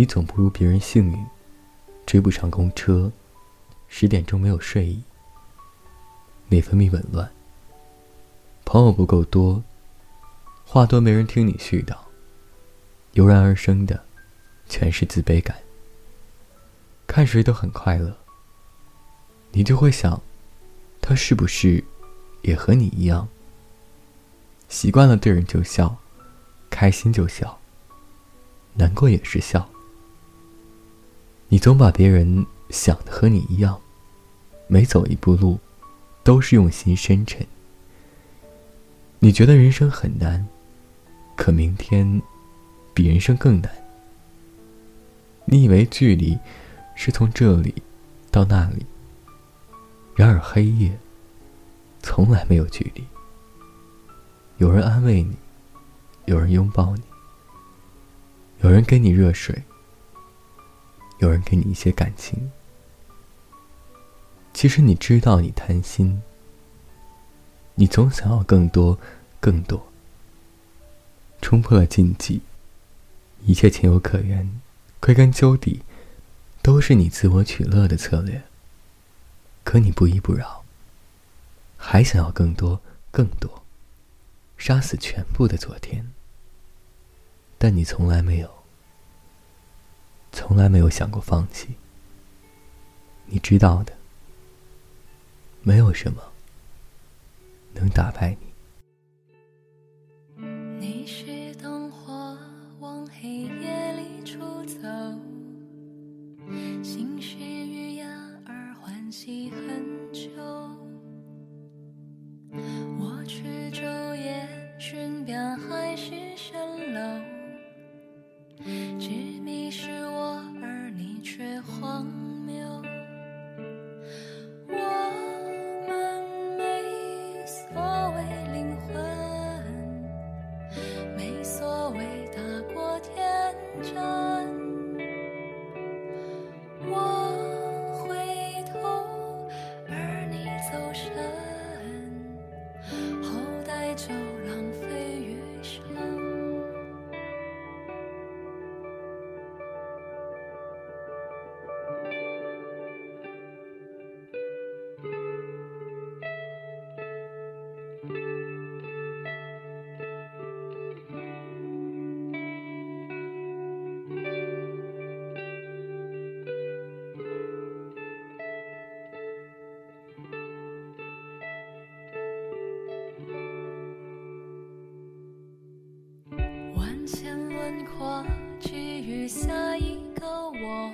你总不如别人幸运，追不上公车，十点钟没有睡意，内分泌紊乱，朋友不够多，话多没人听你絮叨，油然而生的，全是自卑感。看谁都很快乐，你就会想，他是不是也和你一样？习惯了对人就笑，开心就笑，难过也是笑。你总把别人想的和你一样，每走一步路，都是用心深沉。你觉得人生很难，可明天比人生更难。你以为距离是从这里到那里，然而黑夜从来没有距离。有人安慰你，有人拥抱你，有人给你热水，有人给你一些感情。其实你知道，你贪心，你总想要更多，更多，冲破了禁忌，一切情有可原，归根究底，都是你自我取乐的策略。可你不依不饶，还想要更多，更多。杀死全部的昨天，但你从来没有，从来没有想过放弃。你知道的，没有什么能打败你。轮廓给予下一个我，